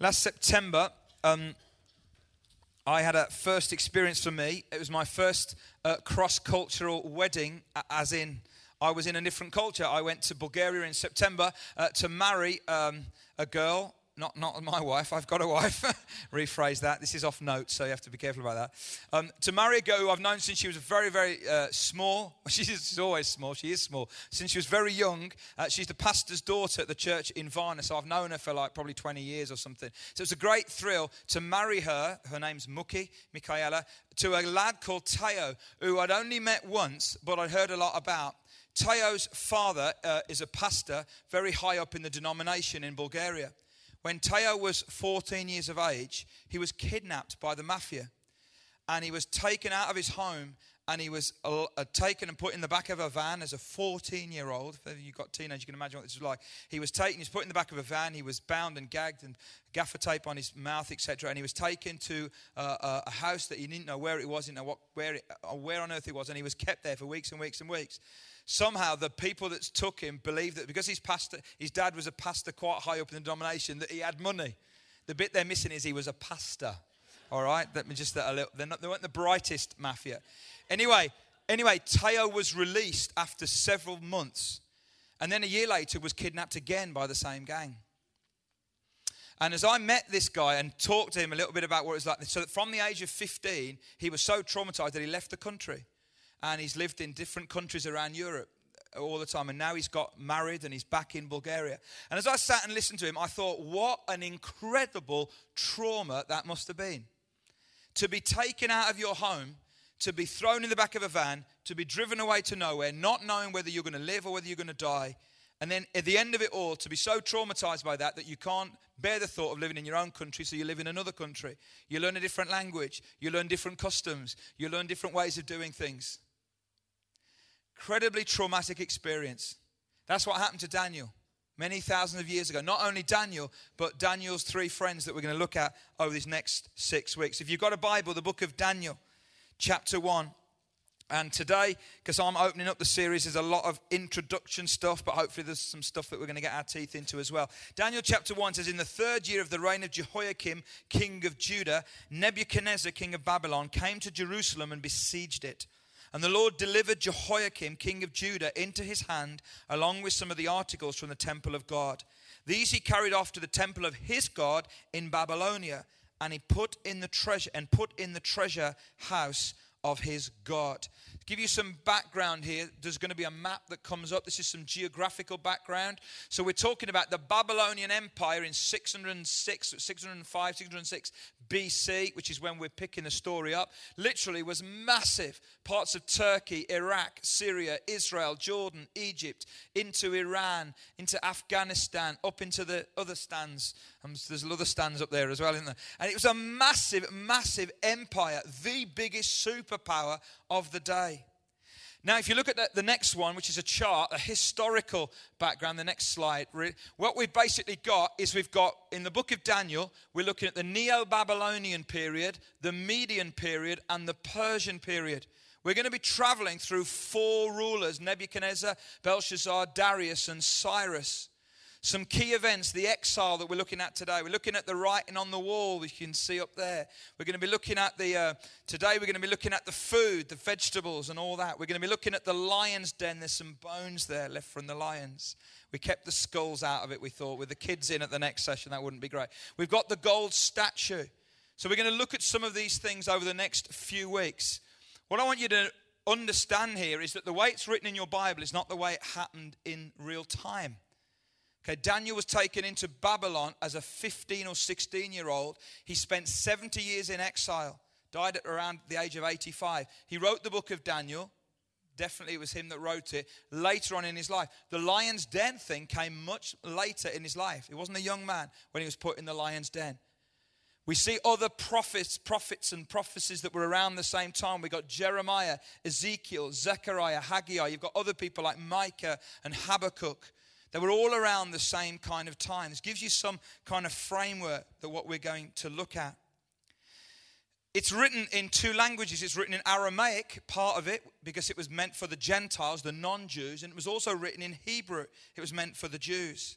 Last September, um, I had a first experience for me. It was my first uh, cross cultural wedding, as in, I was in a different culture. I went to Bulgaria in September uh, to marry um, a girl not, not my wife, I've got a wife. Rephrase that. This is off note, so you have to be careful about that. Um, to marry a girl who I've known since she was very, very uh, small. She's always small. She is small. Since she was very young. Uh, she's the pastor's daughter at the church in Varna, so I've known her for like probably 20 years or something. So it's a great thrill to marry her. Her name's Muki, Michaela, to a lad called Teo, who I'd only met once, but I'd heard a lot about. Teo's father uh, is a pastor very high up in the denomination in Bulgaria. When Teo was 14 years of age, he was kidnapped by the mafia and he was taken out of his home and he was uh, uh taken and put in the back of a van as a 14 year old. If you've got teenagers, you can imagine what this is like. He was taken, he was put in the back of a van, he was bound and gagged and gaffer tape on his mouth, etc. And he was taken to uh, a house that he didn't know where it was, didn't know what, where, it, uh, where on earth it was, and he was kept there for weeks and weeks and weeks somehow the people that took him believed that because his pastor, his dad was a pastor quite high up in the denomination, that he had money. The bit they're missing is he was a pastor. All right, me just a little. Not, they weren't the brightest mafia. Anyway, anyway, Teo was released after several months, and then a year later was kidnapped again by the same gang. And as I met this guy and talked to him a little bit about what it was like, so that from the age of 15, he was so traumatized that he left the country and he's lived in different countries around Europe all the time. And now he's got married and he's back in Bulgaria. And as I sat and listened to him, I thought, what an incredible trauma that must have been. To be taken out of your home, to be thrown in the back of a van, to be driven away to nowhere, not knowing whether you're going to live or whether you're going to die. And then at the end of it all, to be so traumatized by that that you can't bear the thought of living in your own country, so you live in another country. You learn a different language, you learn different customs, you learn different ways of doing things incredibly traumatic experience. That's what happened to Daniel many thousands of years ago. Not only Daniel, but Daniel's three friends that we're going to look at over these next six weeks. If you've got a Bible, the book of Daniel, chapter 1. And today, because I'm opening up the series, there's a lot of introduction stuff, but hopefully there's some stuff that we're going to get our teeth into as well. Daniel chapter 1 says, In the third year of the reign of Jehoiakim, king of Judah, Nebuchadnezzar, king of Babylon, came to Jerusalem and besieged it. And the Lord delivered Jehoiakim, king of Judah, into his hand, along with some of the articles from the temple of God. These he carried off to the temple of his God in Babylonia, and he put in the treasure and put in the treasure house of his God give you some background here. There's going to be a map that comes up. This is some geographical background. So we're talking about the Babylonian Empire in 606, 605, 606 BC, which is when we're picking the story up. Literally was massive. Parts of Turkey, Iraq, Syria, Israel, Jordan, Egypt, into Iran, into Afghanistan, up into the other stands. Um, there's other stands up there as well, isn't there? And it was a massive, massive empire, the biggest superpower of the day. Now, if you look at the, the, next one, which is a chart, a historical background, the next slide, what we've basically got is we've got in the book of Daniel, we're looking at the Neo Babylonian period, the Median period, and the Persian period. We're going to be traveling through four rulers Nebuchadnezzar, Belshazzar, Darius, and Cyrus some key events, the exile that we're looking at today. We're looking at the writing on the wall, we can see up there. We're going to be looking at the, uh, today we're going to be looking at the food, the vegetables, and all that. We're going to be looking at the lion's den. There's some bones there left from the lions. We kept the skulls out of it, we thought. With the kids in at the next session, that wouldn't be great. We've got the gold statue. So we're going to look at some of these things over the next few weeks. What I want you to understand here is that the way it's written in your Bible is not the way it happened in real time. Okay, Daniel was taken into Babylon as a 15 or 16 year old. He spent 70 years in exile, died at around the age of 85. He wrote the book of Daniel. Definitely it was him that wrote it later on in his life. The lion's den thing came much later in his life. He wasn't a young man when he was put in the lion's den. We see other prophets, prophets and prophecies that were around the same time. We got Jeremiah, Ezekiel, Zechariah, Haggai. You've got other people like Micah and Habakkuk. They were all around the same kind of time. This gives you some kind of framework that what we're going to look at. It's written in two languages. It's written in Aramaic, part of it, because it was meant for the Gentiles, the non Jews, and it was also written in Hebrew. It was meant for the Jews.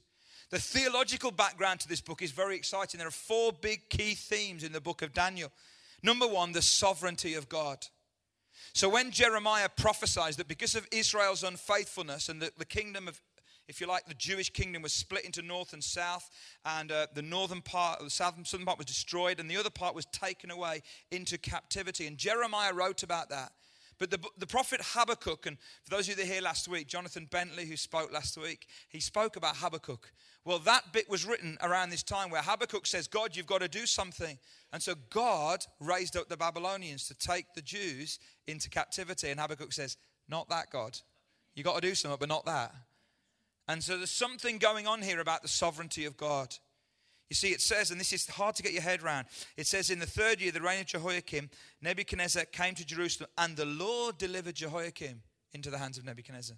The theological background to this book is very exciting. There are four big key themes in the book of Daniel. Number one, the sovereignty of God. So when Jeremiah prophesies that because of Israel's unfaithfulness and the, the kingdom of if you like, the Jewish kingdom was split into north and south, and uh, the northern part, the southern, southern part was destroyed, and the other part was taken away into captivity. And Jeremiah wrote about that. But the, the prophet Habakkuk, and for those of you that here last week, Jonathan Bentley, who spoke last week, he spoke about Habakkuk. Well, that bit was written around this time where Habakkuk says, God, you've got to do something. And so God raised up the Babylonians to take the Jews into captivity. And Habakkuk says, Not that, God. You've got to do something, but not that. And so there's something going on here about the sovereignty of God. You see, it says, and this is hard to get your head around, it says, in the third year, of the reign of Jehoiakim, Nebuchadnezzar came to Jerusalem, and the Lord delivered Jehoiakim into the hands of Nebuchadnezzar.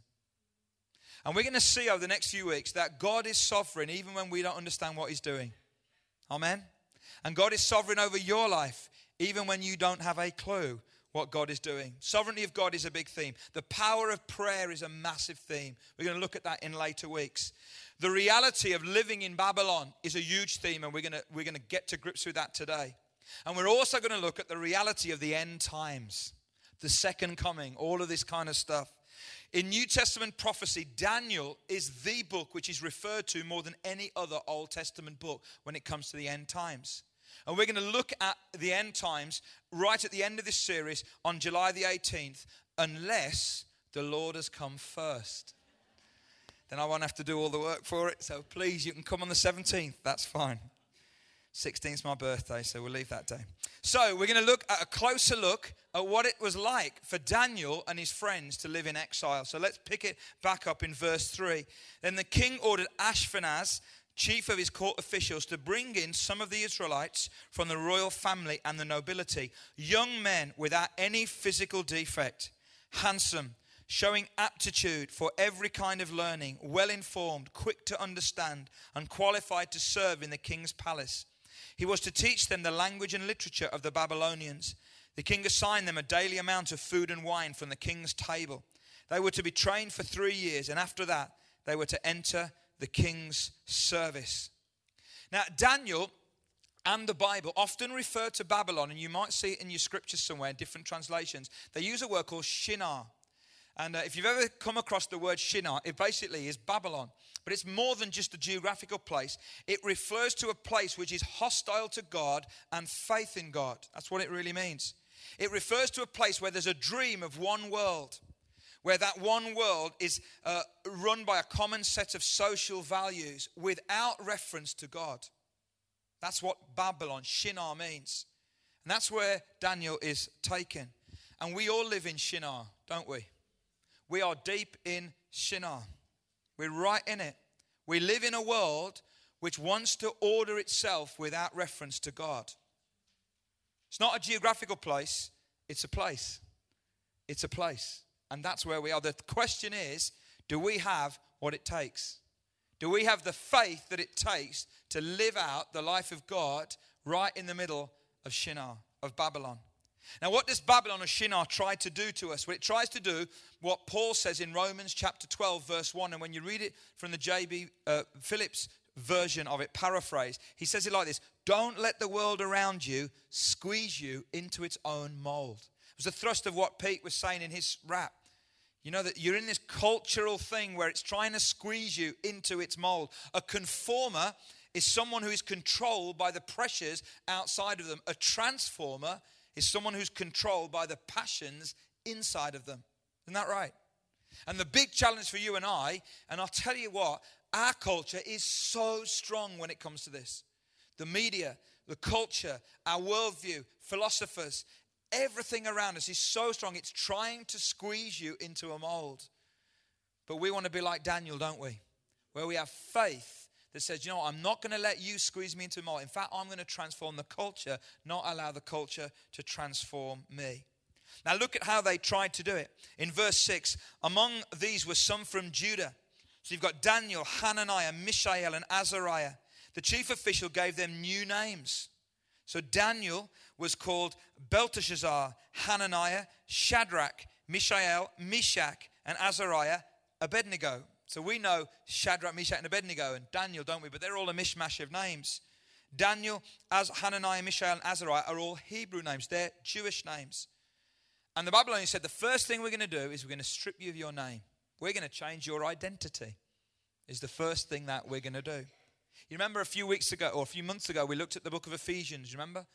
And we're going to see over the next few weeks that God is sovereign even when we don't understand what He's doing. Amen? And God is sovereign over your life even when you don't have a clue what God is doing. Sovereignty of God is a big theme. The power of prayer is a massive theme. We're going to look at that in later weeks. The reality of living in Babylon is a huge theme, and we're going to, we're going to get to grips with that today. And we're also going to look at the reality of the end times, the second coming, all of this kind of stuff. In New Testament prophecy, Daniel is the book which is referred to more than any other Old Testament book when it comes to the end times. And we're going to look at the end times right at the end of this series on July the 18th, unless the Lord has come first. Then I won't have to do all the work for it. So please, you can come on the 17th. That's fine. 16th is my birthday, so we'll leave that day. So we're going to look at a closer look at what it was like for Daniel and his friends to live in exile. So let's pick it back up in verse 3. Then the king ordered Ashpenaz chief of his court officials to bring in some of the Israelites from the royal family and the nobility, young men without any physical defect, handsome, showing aptitude for every kind of learning, well informed, quick to understand, and qualified to serve in the king's palace. He was to teach them the language and literature of the Babylonians. The king assigned them a daily amount of food and wine from the king's table. They were to be trained for three years, and after that, they were to enter the king's service. Now, Daniel and the Bible often refer to Babylon, and you might see it in your scriptures somewhere in different translations. They use a word called Shinar. And uh, if you've ever come across the word Shinar, it basically is Babylon. But it's more than just a geographical place, it refers to a place which is hostile to God and faith in God. That's what it really means. It refers to a place where there's a dream of one world where that one world is uh, run by a common set of social values without reference to God. That's what Babylon, Shinar, means. And that's where Daniel is taken. And we all live in Shinar, don't we? We are deep in Shinar. We're right in it. We live in a world which wants to order itself without reference to God. It's not a geographical place, it's a place. It's a place. And that's where we are. The question is do we have what it takes? Do we have the faith that it takes to live out the life of God right in the middle of Shinar, of Babylon? Now, what does Babylon or Shinar try to do to us? Well, it tries to do what Paul says in Romans chapter 12, verse 1. And when you read it from the J.B. Uh, Phillips version of it, paraphrase, he says it like this Don't let the world around you squeeze you into its own mold. It was the thrust of what Pete was saying in his rap. You know that you're in this cultural thing where it's trying to squeeze you into its mold. A conformer is someone who is controlled by the pressures outside of them. A transformer is someone who's controlled by the passions inside of them. Isn't that right? And the big challenge for you and I, and I'll tell you what, our culture is so strong when it comes to this. The media, the culture, our worldview, philosophers, Everything around us is so strong, it's trying to squeeze you into a mold. But we want to be like Daniel, don't we? Where we have faith that says, you know? I'm not going to let you squeeze me into a mold. In fact, I'm going to transform the culture, not allow the culture to transform me. Now, look at how they tried to do it. In verse 6, among these were some from Judah. So you've got Daniel, Hananiah, Mishael, and Azariah. The chief official gave them new names. So Daniel was called Belteshazzar, Hananiah, Shadrach, Mishael, Meshach, and Azariah, Abednego. So we know Shadrach, Meshach, and Abednego and Daniel, don't we? But they're all a mishmash of names. Daniel, as Hananiah, Mishael, and Azariah are all Hebrew names. They're Jewish names. And the Babylonians said, the first thing we're going to do is we're going to strip you of your name. We're going to change your identity, is the first thing that we're going to do. You remember a few weeks ago, or a few months ago, we looked at the book of Ephesians, remember?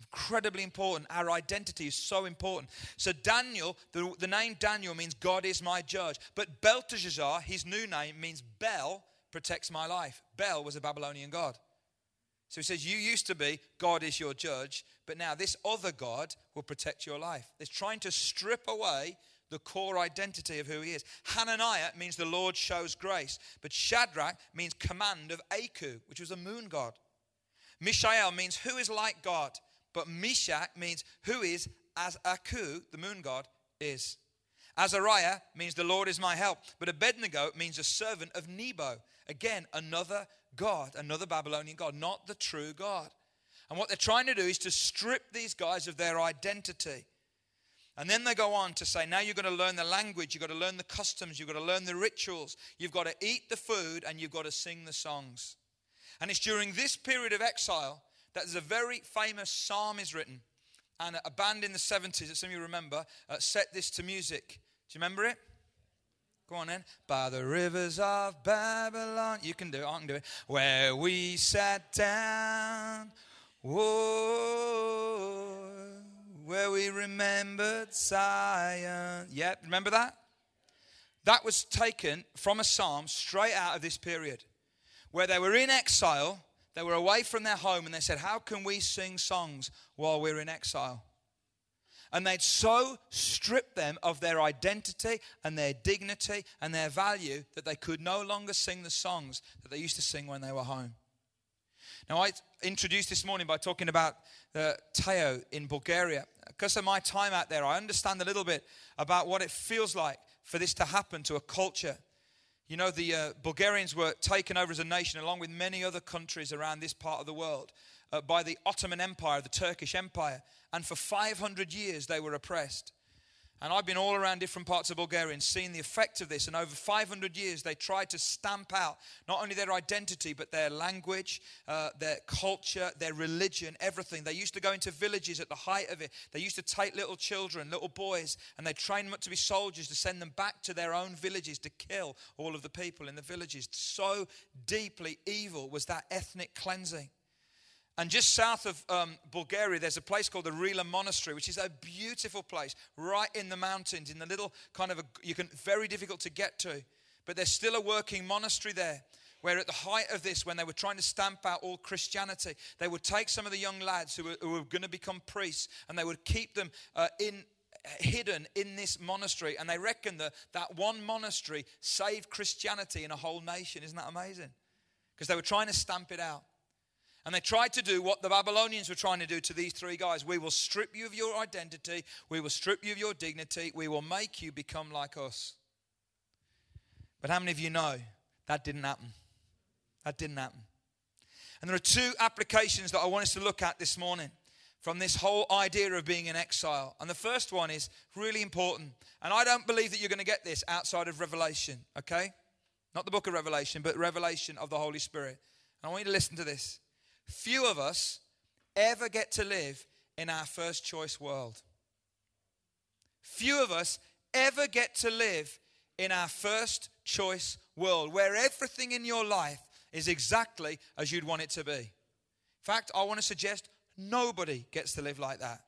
Incredibly important. Our identity is so important. So, Daniel, the, the name Daniel means God is my judge. But Belteshazzar, his new name, means Bel protects my life. Bel was a Babylonian god. So he says, You used to be, God is your judge, but now this other God will protect your life. It's trying to strip away the core identity of who he is. Hananiah means the Lord shows grace, but Shadrach means command of Aku, which was a moon god. Mishael means who is like God, but Meshach means who is as Aku, the moon god, is. Azariah means the Lord is my help, but Abednego means a servant of Nebo. Again, another God, another Babylonian God, not the true God. And what they're trying to do is to strip these guys of their identity. And then they go on to say, now you've got to learn the language, you've got to learn the customs, you've got to learn the rituals, you've got to eat the food, and you've got to sing the songs. And it's during this period of exile that there's a very famous psalm is written. And a band in the 70s that some of you remember uh, set this to music. Do you remember it? Go on then. By the rivers of Babylon. You can do it. I can do it. Where we sat down. Whoa. Where we remembered Zion. Yeah, remember that? That was taken from a psalm straight out of this period where they were in exile. They were away from their home and they said, How can we sing songs while we're in exile? And they'd so stripped them of their identity and their dignity and their value that they could no longer sing the songs that they used to sing when they were home. Now, I introduced this morning by talking about uh, Teo in Bulgaria. Because of my time out there, I understand a little bit about what it feels like for this to happen to a culture. You know, the uh, Bulgarians were taken over as a nation, along with many other countries around this part of the world, uh, by the Ottoman Empire, the Turkish Empire and for 500 years they were oppressed. And I've been all around different parts of Bulgaria and seen the effect of this. And over 500 years, they tried to stamp out not only their identity, but their language, uh, their culture, their religion, everything. They used to go into villages at the height of it. They used to take little children, little boys, and they train them up to be soldiers to send them back to their own villages to kill all of the people in the villages. So deeply evil was that ethnic cleansing. And just south of um, Bulgaria, there's a place called the Rila Monastery, which is a beautiful place, right in the mountains, in the little kind of a, you can very difficult to get to. But there's still a working monastery there. Where at the height of this, when they were trying to stamp out all Christianity, they would take some of the young lads who were, who were going to become priests and they would keep them uh, in hidden in this monastery. And they reckon that that one monastery saved Christianity in a whole nation. Isn't that amazing? Because they were trying to stamp it out. And they tried to do what the Babylonians were trying to do to these three guys. We will strip you of your identity. We will strip you of your dignity. We will make you become like us. But how many of you know that didn't happen? That didn't happen. And there are two applications that I want us to look at this morning from this whole idea of being in exile. And the first one is really important. And I don't believe that you're going to get this outside of Revelation, okay? Not the book of Revelation, but revelation of the Holy Spirit. And I want you to listen to this few of us ever get to live in our first choice world. Few of us ever get to live in our first choice world where everything in your life is exactly as you'd want it to be. In fact, I want to suggest nobody gets to live like that.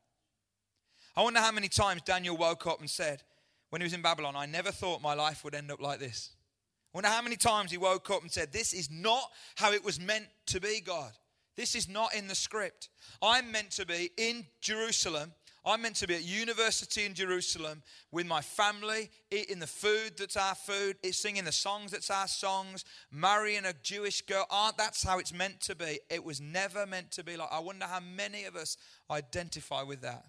I wonder how many times Daniel woke up and said, when he was in Babylon, I never thought my life would end up like this. I wonder how many times he woke up and said, This is not how it was meant to be, God. This is not in the script. I'm meant to be in Jerusalem. I'm meant to be at university in Jerusalem with my family, eating the food that's our food, eh, singing the songs that's our songs, marrying a Jewish girl. Aren't that's how it's meant to be? It was never meant to be like. I wonder how many of us identify with that.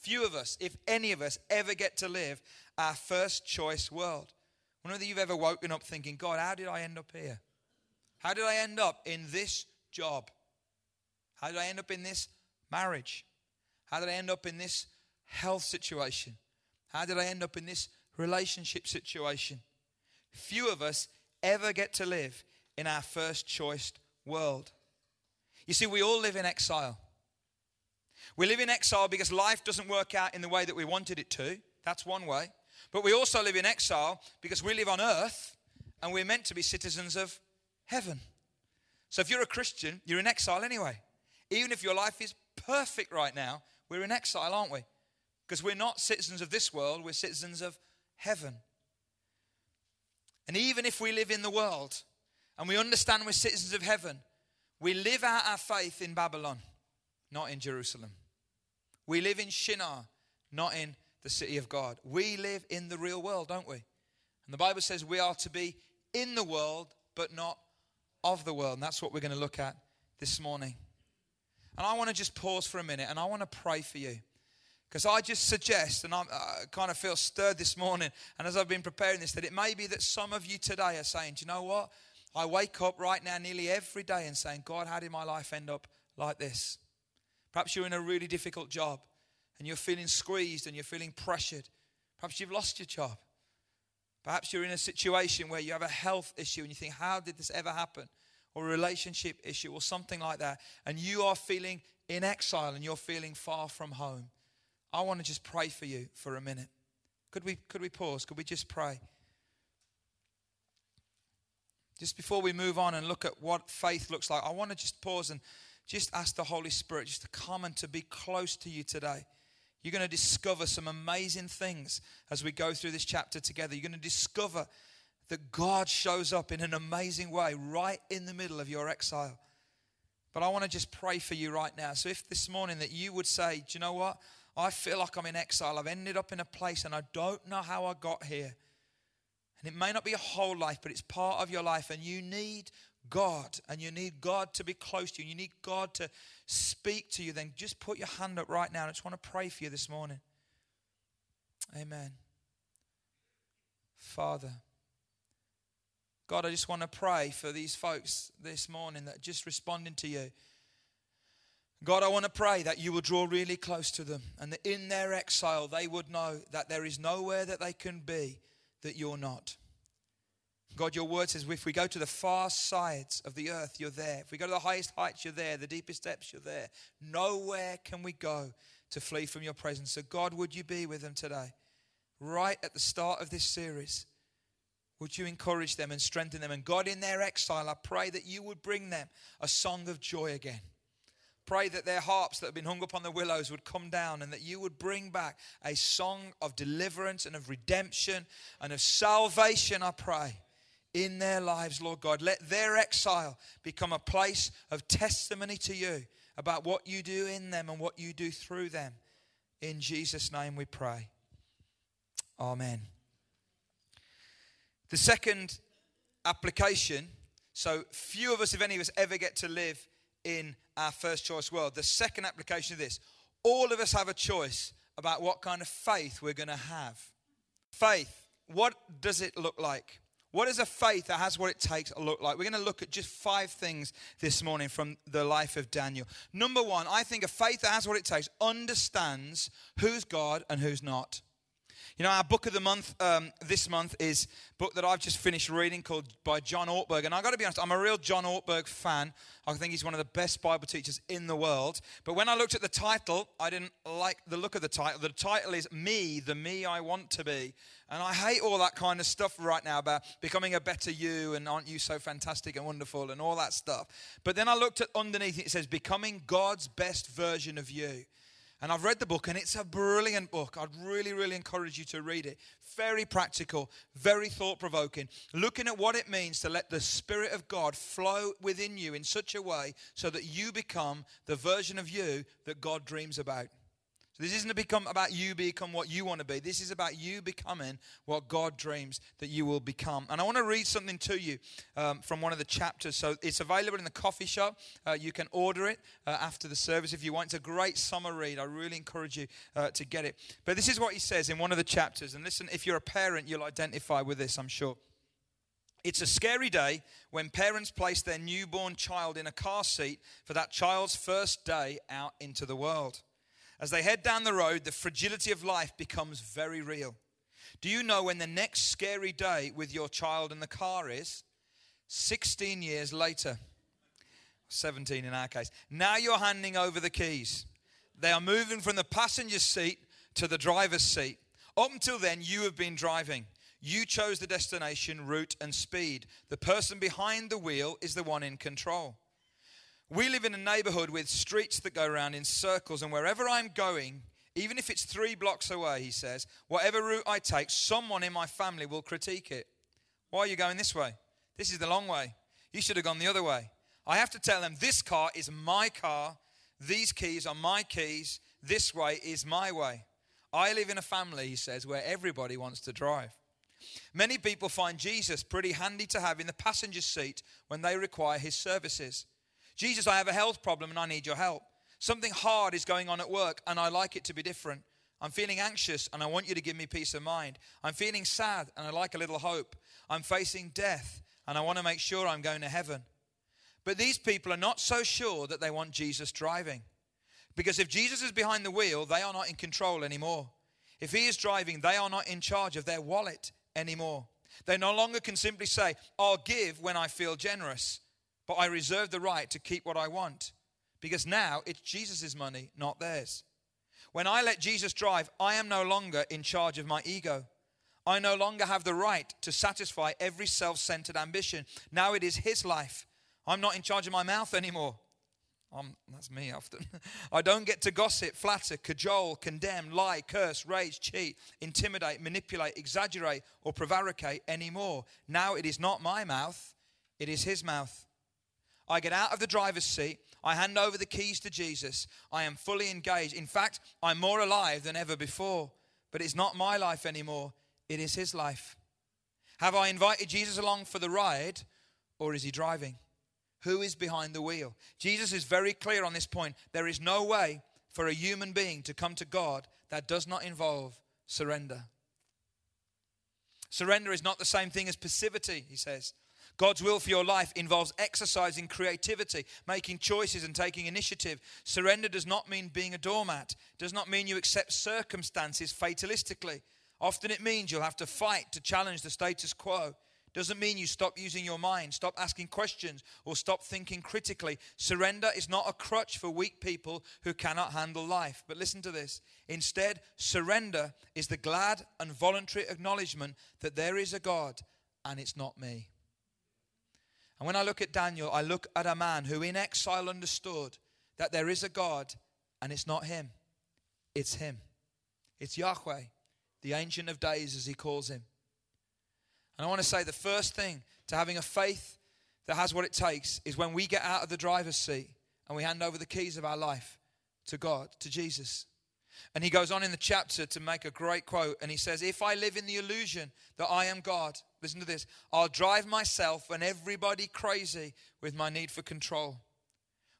Few of us, if any of us, ever get to live our first choice world. I wonder whether you've ever woken up thinking, God, how did I end up here? How did I end up in this job? How did I end up in this marriage? How did I end up in this health situation? How did I end up in this relationship situation? few of us ever get to live in our first choice world. You see, we all live in exile. We live in exile because life doesn't work out in the way that we wanted it to. That's one way. But we also live in exile because we live on earth and we're meant to be citizens of heaven. So if you're a Christian, you're in exile anyway. Even if your life is perfect right now, we're in exile, aren't we? Because we're not citizens of this world, we're citizens of heaven. And even if we live in the world and we understand we're citizens of heaven, we live out our faith in Babylon, not in Jerusalem. We live in Shinar, not in the city of God. We live in the real world, don't we? And the Bible says we are to be in the world, but not of the world. And that's what we're going to look at this morning. And I want to just pause for a minute and I want to pray for you. Because I just suggest, and I'm, I kind of feel stirred this morning, and as I've been preparing this, that it may be that some of you today are saying, Do you know what? I wake up right now nearly every day and saying, God, how did my life end up like this? Perhaps you're in a really difficult job and you're feeling squeezed and you're feeling pressured. Perhaps you've lost your job. Perhaps you're in a situation where you have a health issue and you think, How did this ever happen? Or a relationship issue or something like that. And you are feeling in exile and you're feeling far from home. I want to just pray for you for a minute. Could we, could we pause? Could we just pray? Just before we move on and look at what faith looks like, I want to just pause and just ask the Holy Spirit just to come and to be close to you today. You're going to discover some amazing things as we go through this chapter together. You're going to discover that God shows up in an amazing way right in the middle of your exile. But I want to just pray for you right now. So, if this morning that you would say, Do you know what? I feel like I'm in exile. I've ended up in a place and I don't know how I got here. And it may not be a whole life, but it's part of your life. And you need God and you need God to be close to you. And you need God to speak to you. Then just put your hand up right now. I just want to pray for you this morning. Amen. Father, God, I just want to pray for these folks this morning that just responding to you. God, I want to pray that you will draw really close to them and that in their exile they would know that there is nowhere that they can be that you're not. God, your word says if we go to the far sides of the earth, you're there. If we go to the highest heights, you're there. The deepest depths, you're there. Nowhere can we go to flee from your presence. So, God, would you be with them today? Right at the start of this series, would you encourage them and strengthen them? And God, in their exile, I pray that you would bring them a song of joy again. Pray that their harps that have been hung upon the willows would come down and that you would bring back a song of deliverance and of redemption and of salvation, I pray, in their lives, Lord God. Let their exile become a place of testimony to you about what you do in them and what you do through them. In Jesus' name we pray. Amen. The second application so, few of us, if any of us, ever get to live in our first choice world. The second application of this all of us have a choice about what kind of faith we're going to have. Faith, what does it look like? What is a faith that has what it takes look like? We're going to look at just five things this morning from the life of Daniel. Number one, I think a faith that has what it takes understands who's God and who's not. You know, our book of the month um, this month is a book that I've just finished reading called by John Ortberg. And I've got to be honest, I'm a real John Ortberg fan. I think he's one of the best Bible teachers in the world. But when I looked at the title, I didn't like the look of the title. The title is Me, the Me I Want to Be. And I hate all that kind of stuff right now about becoming a better you and aren't you so fantastic and wonderful and all that stuff. But then I looked at underneath it says becoming God's best version of you. And I've read the book, and it's a brilliant book. I'd really, really encourage you to read it. Very practical, very thought provoking, looking at what it means to let the Spirit of God flow within you in such a way so that you become the version of you that God dreams about. So this isn't become about you become what you want to be. This is about you becoming what God dreams that you will become. And I want to read something to you um, from one of the chapters. So it's available in the coffee shop. Uh, you can order it uh, after the service if you want. It's a great summer read. I really encourage you uh, to get it. But this is what he says in one of the chapters. And listen, if you're a parent, you'll identify with this, I'm sure. It's a scary day when parents place their newborn child in a car seat for that child's first day out into the world. As they head down the road, the fragility of life becomes very real. Do you know when the next scary day with your child in the car is? 16 years later. 17 in our case. Now you're handing over the keys. They are moving from the passenger seat to the driver's seat. Up until then, you have been driving. You chose the destination, route, and speed. The person behind the wheel is the one in control. We live in a neighborhood with streets that go around in circles, and wherever I'm going, even if it's three blocks away, he says, whatever route I take, someone in my family will critique it. Why are you going this way? This is the long way. You should have gone the other way. I have to tell them, this car is my car. These keys are my keys. This way is my way. I live in a family, he says, where everybody wants to drive. Many people find Jesus pretty handy to have in the passenger seat when they require his services. Jesus, I have a health problem and I need your help. Something hard is going on at work and I like it to be different. I'm feeling anxious and I want you to give me peace of mind. I'm feeling sad and I like a little hope. I'm facing death and I want to make sure I'm going to heaven. But these people are not so sure that they want Jesus driving. Because if Jesus is behind the wheel, they are not in control anymore. If he is driving, they are not in charge of their wallet anymore. They no longer can simply say, I'll give when I feel generous, but I reserve the right to keep what I want. Because now it's Jesus' money, not theirs. When I let Jesus drive, I am no longer in charge of my ego. I no longer have the right to satisfy every self centered ambition. Now it is His life. I'm not in charge of my mouth anymore. I'm, that's me often. I don't get to gossip, flatter, cajole, condemn, lie, curse, rage, cheat, intimidate, manipulate, exaggerate, or prevaricate anymore. Now it is not my mouth, it is His mouth. I get out of the driver's seat. I hand over the keys to Jesus. I am fully engaged. In fact, I'm more alive than ever before. But it's not my life anymore, it is His life. Have I invited Jesus along for the ride, or is He driving? Who is behind the wheel? Jesus is very clear on this point. There is no way for a human being to come to God that does not involve surrender. Surrender is not the same thing as passivity, he says. God's will for your life involves exercising creativity, making choices, and taking initiative. Surrender does not mean being a doormat, does not mean you accept circumstances fatalistically. Often it means you'll have to fight to challenge the status quo. Doesn't mean you stop using your mind, stop asking questions, or stop thinking critically. Surrender is not a crutch for weak people who cannot handle life. But listen to this. Instead, surrender is the glad and voluntary acknowledgement that there is a God and it's not me. And when I look at Daniel, I look at a man who in exile understood that there is a God and it's not him, it's him. It's Yahweh, the Ancient of Days, as he calls him. And I want to say the first thing to having a faith that has what it takes is when we get out of the driver's seat and we hand over the keys of our life to God, to Jesus. And he goes on in the chapter to make a great quote, and he says, If I live in the illusion that I am God, listen to this, I'll drive myself and everybody crazy with my need for control.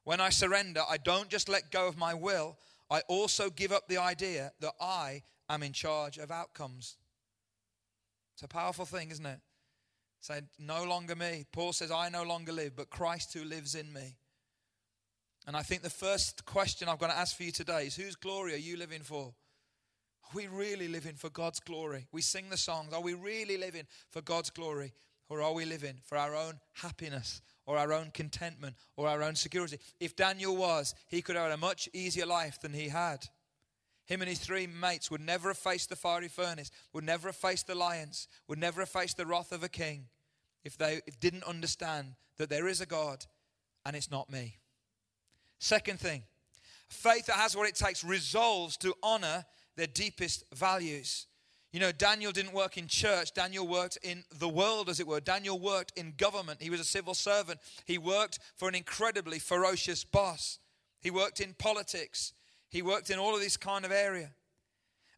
When I surrender, I don't just let go of my will, I also give up the idea that I am in charge of outcomes. It's a powerful thing, isn't it? Say, no longer me. Paul says, I no longer live, but Christ who lives in me. And I think the first question I've got to ask for you today is whose glory are you living for? Are we really living for God's glory? We sing the songs. Are we really living for God's glory? Or are we living for our own happiness or our own contentment or our own security? If Daniel was, he could have had a much easier life than he had. Him and his three mates would never have faced the fiery furnace, would never have faced the lions, would never have faced the wrath of a king if they didn't understand that there is a God and it's not me. Second thing, faith that has what it takes resolves to honor their deepest values. You know, Daniel didn't work in church. Daniel worked in the world, as it were. Daniel worked in government. He was a civil servant. He worked for an incredibly ferocious boss. He worked in politics. He worked in all of this kind of area.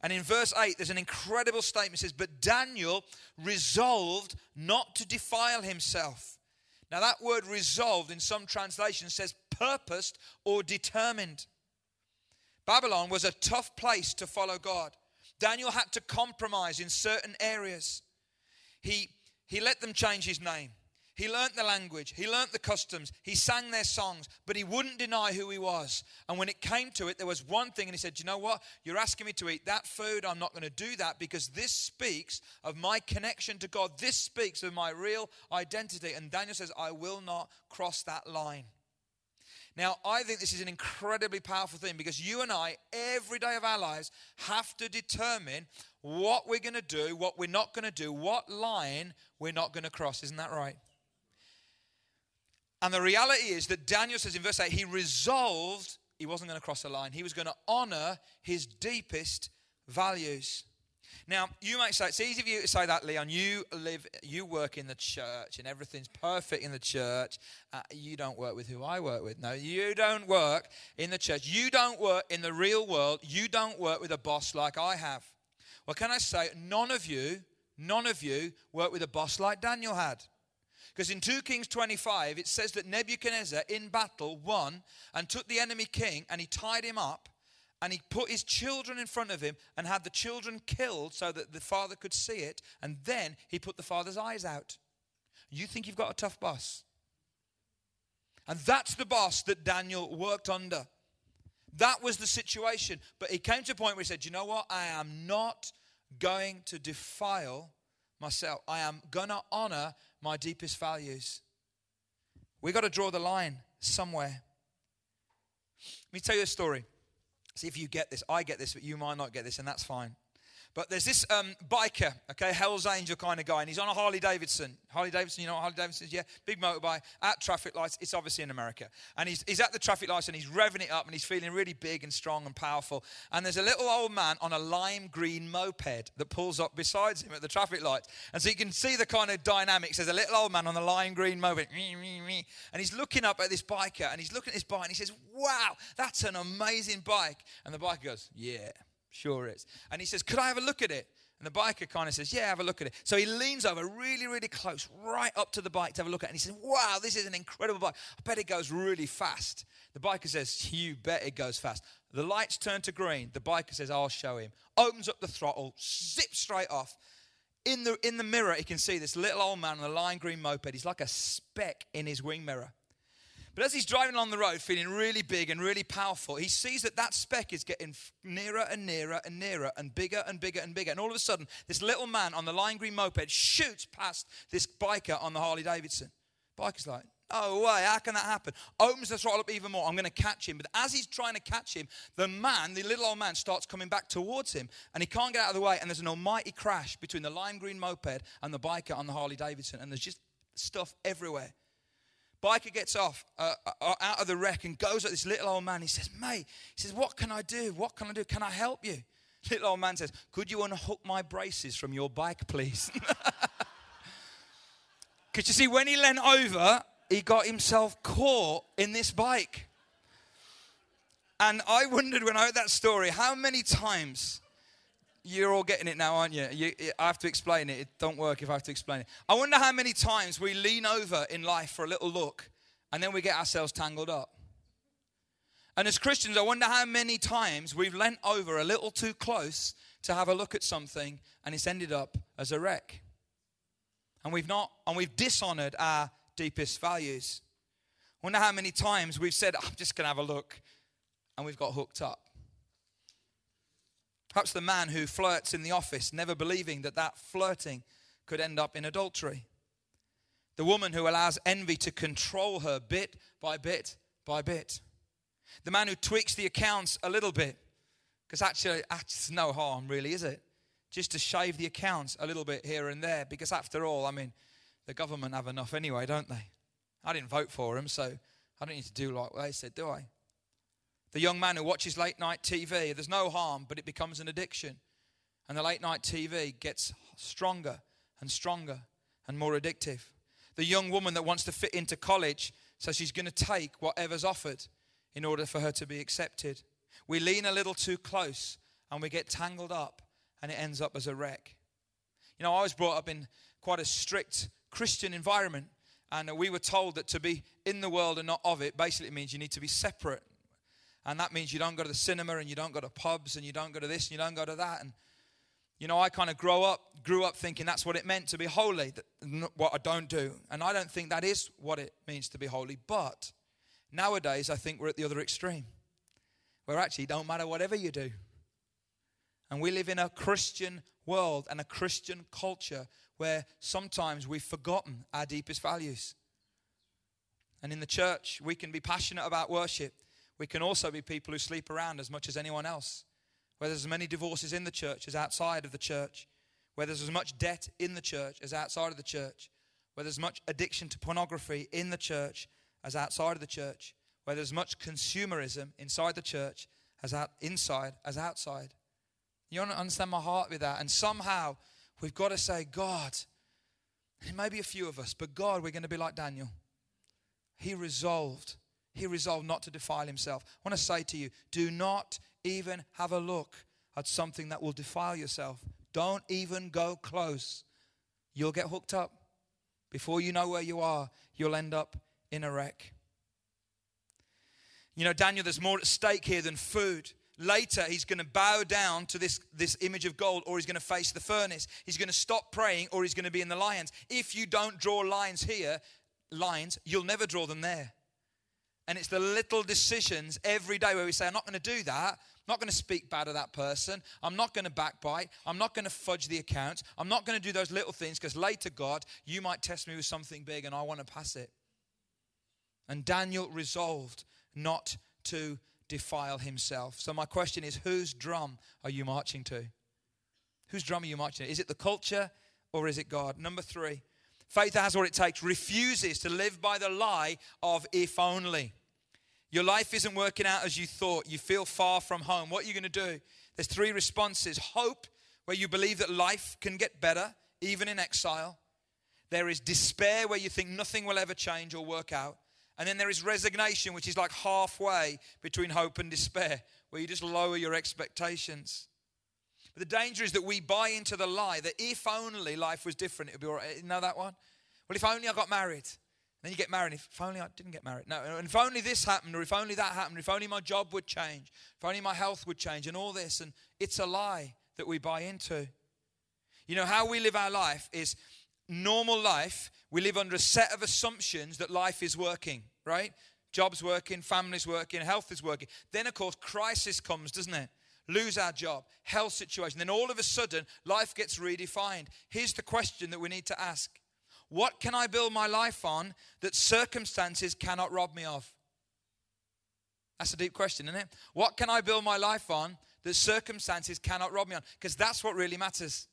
And in verse 8, there's an incredible statement. It says, But Daniel resolved not to defile himself. Now, that word resolved in some translations says purposed or determined. Babylon was a tough place to follow God. Daniel had to compromise in certain areas. He, he let them change his name. He learnt the language, he learnt the customs, he sang their songs, but he wouldn't deny who he was. And when it came to it, there was one thing, and he said, You know what? You're asking me to eat that food. I'm not going to do that because this speaks of my connection to God. This speaks of my real identity. And Daniel says, I will not cross that line. Now, I think this is an incredibly powerful thing because you and I, every day of our lives, have to determine what we're going to do, what we're not going to do, what line we're not going to cross. Isn't that right? And the reality is that Daniel says in verse 8, he resolved he wasn't going to cross the line. He was going to honor his deepest values. Now, you might say, it's easy for you to say that, Leon. You live, you work in the church and everything's perfect in the church. Uh, you don't work with who I work with. No, you don't work in the church. You don't work in the real world. You don't work with a boss like I have. Well, can I say, none of you, none of you work with a boss like Daniel had. Because in 2 Kings 25, it says that Nebuchadnezzar in battle won and took the enemy king and he tied him up and he put his children in front of him and had the children killed so that the father could see it. And then he put the father's eyes out. You think you've got a tough boss? And that's the boss that Daniel worked under. That was the situation. But he came to a point where he said, You know what? I am not going to defile myself. I am going to honor my deepest values. We got to draw the line somewhere. Let me tell you a story. See if you get this. I get this, but you might not get this, and that's fine. But there's this um, biker, okay, Hell's Angel kind of guy, and he's on a Harley Davidson. Harley Davidson, you know what Harley Davidson is? Yeah, big motorbike at traffic lights. It's obviously in America. And he's, he's at the traffic lights and he's revving it up and he's feeling really big and strong and powerful. And there's a little old man on a lime green moped that pulls up beside him at the traffic lights. And so you can see the kind of dynamics. There's a little old man on the lime green moped, and he's looking up at this biker and he's looking at his bike and he says, Wow, that's an amazing bike. And the biker goes, Yeah. Sure is. And he says, Could I have a look at it? And the biker kind of says, Yeah, have a look at it. So he leans over really, really close, right up to the bike to have a look at it. And he says, Wow, this is an incredible bike. I bet it goes really fast. The biker says, You bet it goes fast. The lights turn to green. The biker says, I'll show him. Opens up the throttle, zips straight off. In the, in the mirror, he can see this little old man on a lime green moped. He's like a speck in his wing mirror. But as he's driving along the road, feeling really big and really powerful, he sees that that speck is getting nearer and nearer and nearer and bigger and bigger and bigger. And all of a sudden, this little man on the lime green moped shoots past this biker on the Harley Davidson. Biker's like, Oh, way, how can that happen? Opens the throttle up even more. I'm going to catch him. But as he's trying to catch him, the man, the little old man, starts coming back towards him. And he can't get out of the way. And there's an almighty crash between the lime green moped and the biker on the Harley Davidson. And there's just stuff everywhere. Biker gets off uh, uh, out of the wreck and goes at this little old man. He says, Mate, he says, What can I do? What can I do? Can I help you? Little old man says, Could you unhook my braces from your bike, please? Because you see, when he leant over, he got himself caught in this bike. And I wondered when I heard that story, how many times you're all getting it now, aren't you? you? I have to explain it. It don't work if I have to explain it. I wonder how many times we lean over in life for a little look and then we get ourselves tangled up. And as Christians, I wonder how many times we've leant over a little too close to have a look at something and it's ended up as a wreck. And we've not, and we've dishonored our deepest values. I wonder how many times we've said, I'm just going to have a look, and we've got hooked up. Perhaps the man who flirts in the office, never believing that that flirting could end up in adultery. The woman who allows envy to control her bit by bit by bit. The man who tweaks the accounts a little bit, because actually, that's no harm, really, is it? Just to shave the accounts a little bit here and there, because after all, I mean, the government have enough anyway, don't they? I didn't vote for them, so I don't need to do like they said, do I? The young man who watches late night TV, there's no harm, but it becomes an addiction. And the late night TV gets stronger and stronger and more addictive. The young woman that wants to fit into college, so she's going to take whatever's offered in order for her to be accepted. We lean a little too close and we get tangled up and it ends up as a wreck. You know, I was brought up in quite a strict Christian environment, and we were told that to be in the world and not of it basically means you need to be separate and that means you don't go to the cinema and you don't go to pubs and you don't go to this and you don't go to that. And You know, I kind of grow up, grew up thinking that's what it meant to be holy, that, what I don't do. And I don't think that is what it means to be holy. But nowadays, I think we're at the other extreme, where actually don't matter whatever you do. And we live in a Christian world and a Christian culture where sometimes we've forgotten our deepest values. And in the church, we can be passionate about worship. We can also be people who sleep around as much as anyone else where there's as many divorces in the church as outside of the church, where there's as much debt in the church as outside of the church, where there's much addiction to pornography in the church as outside of the church, where there's much consumerism inside the church as out, inside as outside. You don't understand my heart with that? And somehow we've got to say, God, it may be a few of us, but God, we're going to be like Daniel. He resolved. He resolved not to defile himself. I want to say to you, do not even have a look at something that will defile yourself. Don't even go close. You'll get hooked up. Before you know where you are, you'll end up in a wreck. You know, Daniel, there's more at stake here than food. Later, he's going to bow down to this, this image of gold or he's going to face the furnace. He's going to stop praying or he's going to be in the lions. If you don't draw lines here, lines, you'll never draw them there. And it's the little decisions every day where we say, I'm not going to do that. I'm not going to speak bad of that person. I'm not going to backbite. I'm not going to fudge the accounts. I'm not going to do those little things because later, God, you might test me with something big and I want to pass it. And Daniel resolved not to defile himself. So, my question is whose drum are you marching to? Whose drum are you marching to? Is it the culture or is it God? Number three, faith has what it takes, refuses to live by the lie of if only. Your life isn't working out as you thought. You feel far from home. What are you going to do? There's three responses hope, where you believe that life can get better, even in exile. There is despair, where you think nothing will ever change or work out. And then there is resignation, which is like halfway between hope and despair, where you just lower your expectations. But the danger is that we buy into the lie that if only life was different, it would be all right. You know that one? Well, if only I got married. Then you get married. If, if only I didn't get married. No, and if only this happened, or if only that happened, if only my job would change, if only my health would change, and all this. And it's a lie that we buy into. You know, how we live our life is normal life. We live under a set of assumptions that life is working, right? Job's working, family's working, health is working. Then, of course, crisis comes, doesn't it? Lose our job, health situation. Then all of a sudden, life gets redefined. Here's the question that we need to ask what can I build my life on that circumstances cannot rob me of? That's a deep question, isn't it? What can I build my life on that circumstances cannot rob me on? Because that's what really matters.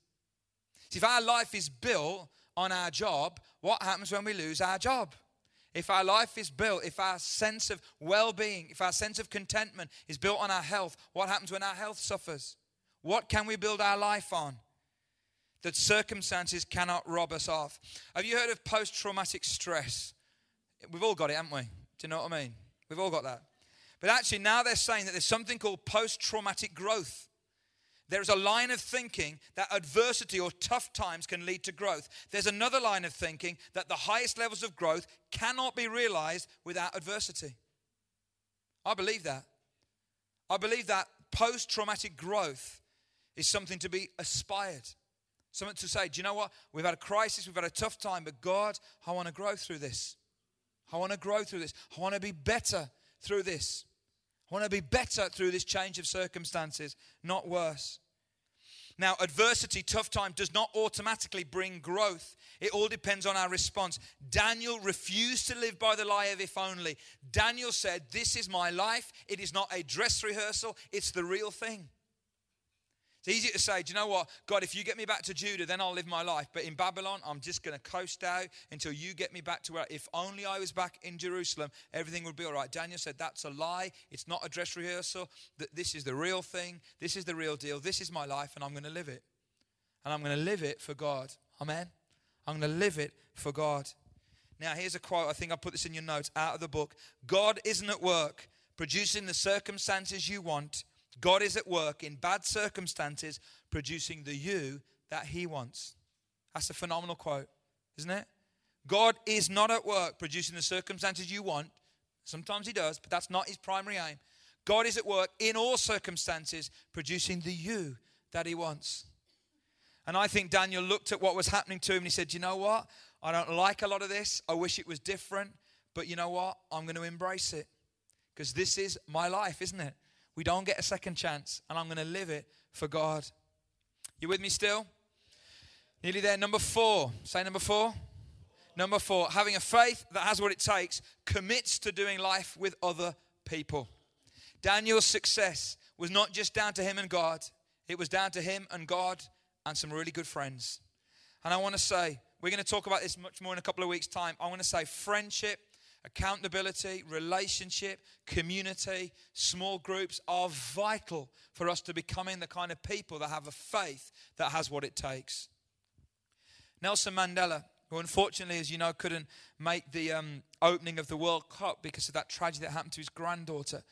See, if our life is built on our job, what happens when we lose our job? If our life is built, if our sense of well being, if our sense of contentment is built on our health, what happens when our health suffers? What can we build our life on? That circumstances cannot rob us of. Have you heard of post traumatic stress? We've all got it, haven't we? Do you know what I mean? We've all got that. But actually, now they're saying that there's something called post traumatic growth. There's a line of thinking that adversity or tough times can lead to growth. There's another line of thinking that the highest levels of growth cannot be realized without adversity. I believe that. I believe that post traumatic growth is something to be aspired. Something to say, do you know what? We've had a crisis, we've had a tough time, but God, I want to grow through this. I want to grow through this. I want to be better through this. I want to be better through this change of circumstances, not worse. Now, adversity, tough time, does not automatically bring growth. It all depends on our response. Daniel refused to live by the lie of if only. Daniel said, This is my life. It is not a dress rehearsal, it's the real thing. It's easy to say, do you know what? God, if you get me back to Judah, then I'll live my life. But in Babylon, I'm just going to coast out until you get me back to where, if only I was back in Jerusalem, everything would be all right. Daniel said, that's a lie. It's not a dress rehearsal. This is the real thing. This is the real deal. This is my life, and I'm going to live it. And I'm going to live it for God. Amen. I'm going to live it for God. Now, here's a quote. I think I put this in your notes out of the book. God isn't at work producing the circumstances you want God is at work in bad circumstances, producing the you that He wants. That's a phenomenal quote, isn't it? God is not at work producing the circumstances you want. Sometimes He does, but that's not His primary aim. God is at work in all circumstances, producing the you that He wants. And I think Daniel looked at what was happening to him and he said, You know what? I don't like a lot of this. I wish it was different. But you know what? I'm going to embrace it because this is my life, isn't it? We don't get a second chance, and I'm going to live it for God. You with me still? Nearly there. Number four. Say number four. Number four, having a faith that has what it takes commits to doing life with other people. Daniel's success was not just down to him and God, it was down to him and God and some really good friends. And I want to say, we're going to talk about this much more in a couple of weeks' time. I want to say, friendship, accountability, relationship, community, small groups are vital for us to becoming the kind of people that have a faith that has what it takes. Nelson Mandela, who unfortunately, as you know, couldn't make the um, opening of the World Cup because of that tragedy that happened to his granddaughter.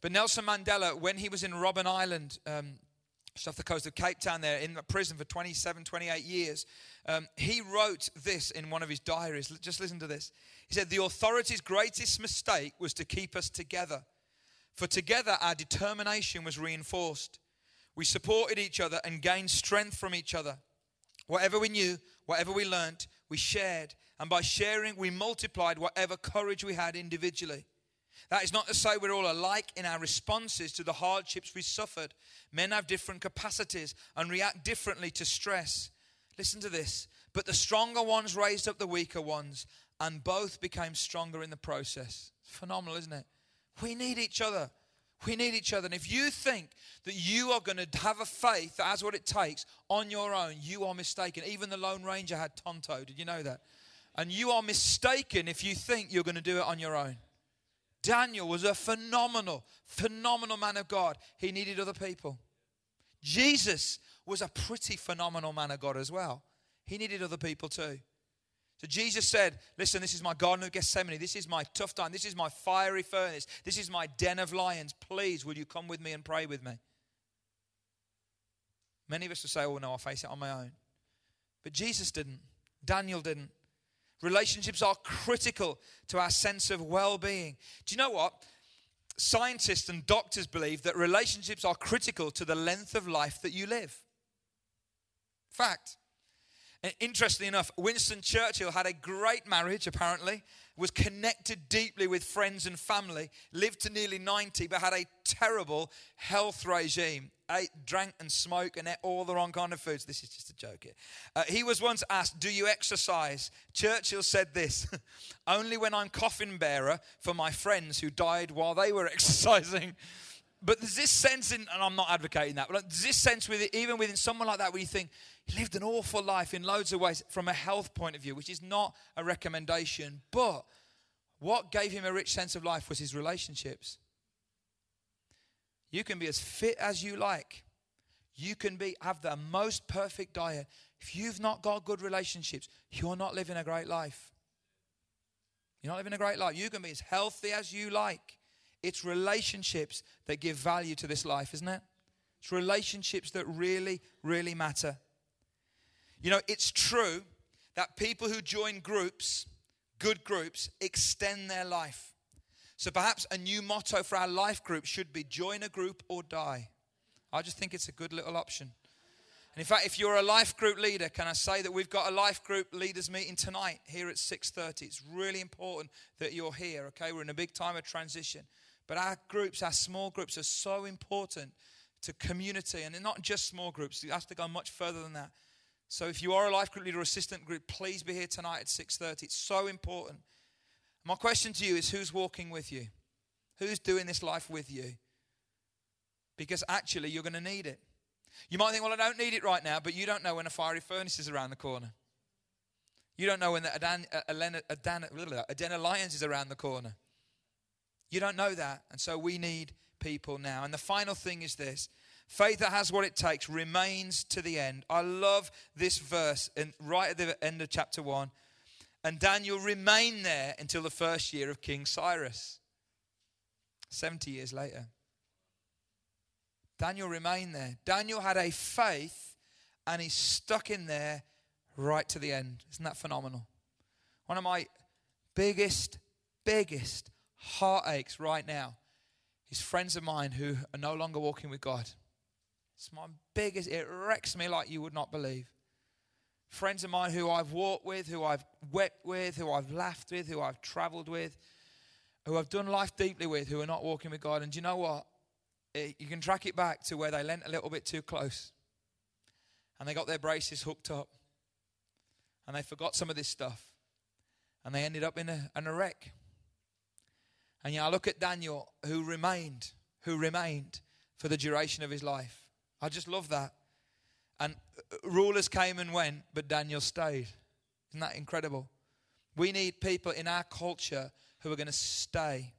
But Nelson Mandela, when he was in Robben Island, um, just off the coast of Cape Town, there in the prison for 27, 28 years, um, he wrote this in one of his diaries. Just listen to this. He said, The authorities' greatest mistake was to keep us together. For together our determination was reinforced. We supported each other and gained strength from each other. Whatever we knew, whatever we learnt, we shared. And by sharing, we multiplied whatever courage we had individually. That is not to say we're all alike in our responses to the hardships we suffered. Men have different capacities and react differently to stress. Listen to this. But the stronger ones raised up the weaker ones, and both became stronger in the process. Phenomenal, isn't it? We need each other. We need each other. And if you think that you are going to have a faith that has what it takes on your own, you are mistaken. Even the Lone Ranger had Tonto. Did you know that? And you are mistaken if you think you're going to do it on your own. Daniel was a phenomenal, phenomenal man of God. He needed other people. Jesus was a pretty phenomenal man of God as well. He needed other people too. So Jesus said, Listen, this is my Garden of Gethsemane. This is my tough time. This is my fiery furnace. This is my den of lions. Please, will you come with me and pray with me? Many of us will say, Oh, no, I'll face it on my own. But Jesus didn't. Daniel didn't. Relationships are critical to our sense of well being. Do you know what? Scientists and doctors believe that relationships are critical to the length of life that you live. Fact. Interestingly enough, Winston Churchill had a great marriage, apparently, was connected deeply with friends and family, lived to nearly 90, but had a terrible health regime. Ate, drank, and smoked, and ate all the wrong kind of foods. This is just a joke here. Uh, he was once asked, Do you exercise? Churchill said this Only when I'm coffin bearer for my friends who died while they were exercising. But there's this sense in, and I'm not advocating that, but there's this sense with it, even within someone like that where you think, he lived an awful life in loads of ways from a health point of view, which is not a recommendation. But what gave him a rich sense of life was his relationships. You can be as fit as you like. You can be have the most perfect diet. If you've not got good relationships, you're not living a great life. You're not living a great life. You can be as healthy as you like. It's relationships that give value to this life, isn't it? It's relationships that really, really matter. You know, it's true that people who join groups, good groups, extend their life. So perhaps a new motto for our life group should be join a group or die. I just think it's a good little option. And in fact, if you're a life group leader, can I say that we've got a life group leaders meeting tonight here at 6:30. It's really important that you're here, okay? We're in a big time of transition. But our groups, our small groups are so important to community and not just small groups. You have to go much further than that. So if you are a life group leader or assistant group, please be here tonight at 6:30. It's so important. My question to you is who's walking with you? Who's doing this life with you? Because actually you're going to need it. You might think, well, I don't need it right now, but you don't know when a fiery furnace is around the corner. You don't know when the Adan, uh, Adan, Adena Lions is around the corner. You don't know that. And so we need people now. And the final thing is this Faith that has what it takes remains to the end. I love this verse in, right at the end of chapter 1. And Daniel remained there until the first year of King Cyrus. 70 years later. Daniel remained there. Daniel had a faith and he stuck in there right to the end. Isn't that phenomenal? One of my biggest, biggest heartaches right now is friends of mine who are no longer walking with God. It's my biggest, it wrecks me like you would not believe. Friends of mine who I've walked with, who I've wept with, who I've laughed with, who I've traveled with, who I've done life deeply with, who are not walking with God. And do you know what? It, you can track it back to where they leant a little bit too close and they got their braces hooked up and they forgot some of this stuff and they ended up in a, in a wreck. And yeah, I look at Daniel who remained, who remained for the duration of his life. I just love that. Uh, rulers came and went, but Daniel stayed. Isn't that incredible? We need people in our culture who are going to stay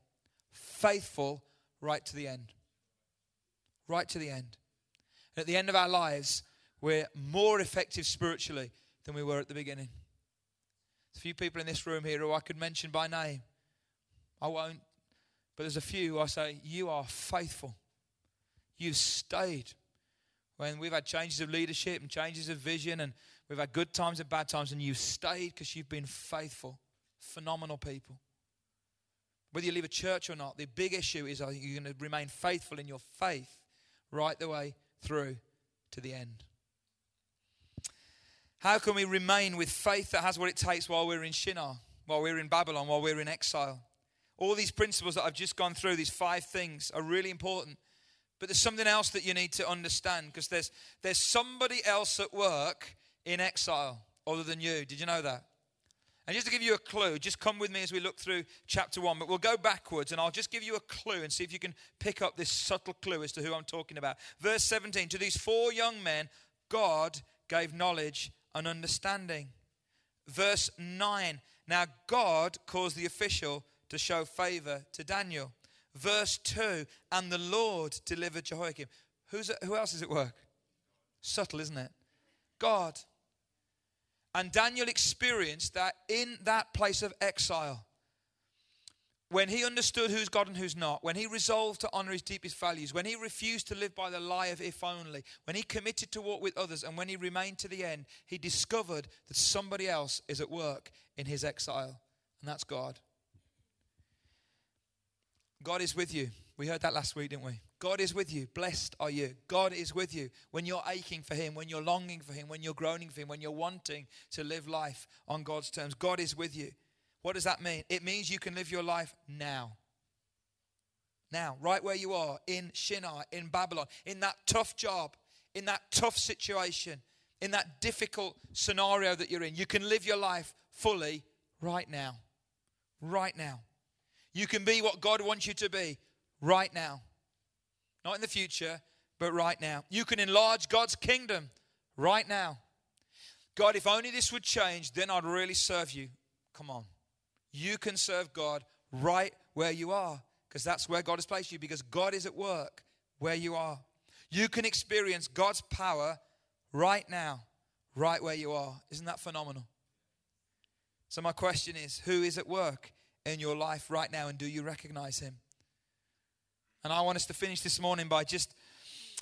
faithful right to the end. Right to the end. At the end of our lives, we're more effective spiritually than we were at the beginning. There's a few people in this room here who I could mention by name. I won't. But there's a few who I say, You are faithful. You've stayed. When we've had changes of leadership and changes of vision, and we've had good times and bad times, and you've stayed because you've been faithful. Phenomenal people. Whether you leave a church or not, the big issue is are you going to remain faithful in your faith right the way through to the end? How can we remain with faith that has what it takes while we're in Shinar, while we're in Babylon, while we're in exile? All these principles that I've just gone through, these five things, are really important. But there's something else that you need to understand because there's, there's somebody else at work in exile other than you. Did you know that? And just to give you a clue, just come with me as we look through chapter 1, but we'll go backwards and I'll just give you a clue and see if you can pick up this subtle clue as to who I'm talking about. Verse 17 To these four young men, God gave knowledge and understanding. Verse 9 Now God caused the official to show favor to Daniel. Verse 2 And the Lord delivered Jehoiakim. Who's, who else is at work? Subtle, isn't it? God. And Daniel experienced that in that place of exile. When he understood who's God and who's not, when he resolved to honor his deepest values, when he refused to live by the lie of if only, when he committed to walk with others, and when he remained to the end, he discovered that somebody else is at work in his exile, and that's God. God is with you. We heard that last week, didn't we? God is with you. Blessed are you. God is with you when you're aching for Him, when you're longing for Him, when you're groaning for Him, when you're wanting to live life on God's terms. God is with you. What does that mean? It means you can live your life now. Now, right where you are in Shinar, in Babylon, in that tough job, in that tough situation, in that difficult scenario that you're in. You can live your life fully right now. Right now. You can be what God wants you to be right now. Not in the future, but right now. You can enlarge God's kingdom right now. God, if only this would change, then I'd really serve you. Come on. You can serve God right where you are because that's where God has placed you because God is at work where you are. You can experience God's power right now, right where you are. Isn't that phenomenal? So, my question is who is at work in your life right now, and do you recognize Him? And I want us to finish this morning by just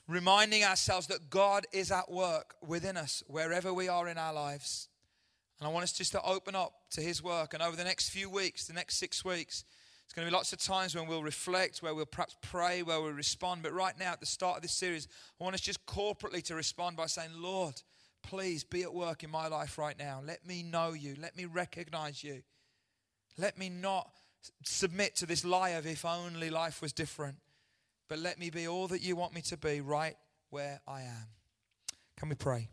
reminding ourselves that God is at work within us, wherever we are in our lives. And I want us just to open up to His work. And over the next few weeks, the next six weeks, it's going to be lots of times when we'll reflect, where we'll perhaps pray, where we'll respond. But right now, at the start of this series, I want us just corporately to respond by saying, Lord, please be at work in my life right now. Let me know you. Let me recognize you. Let me not submit to this lie of if only life was different, but let me be all that you want me to be right where I am. Can we pray?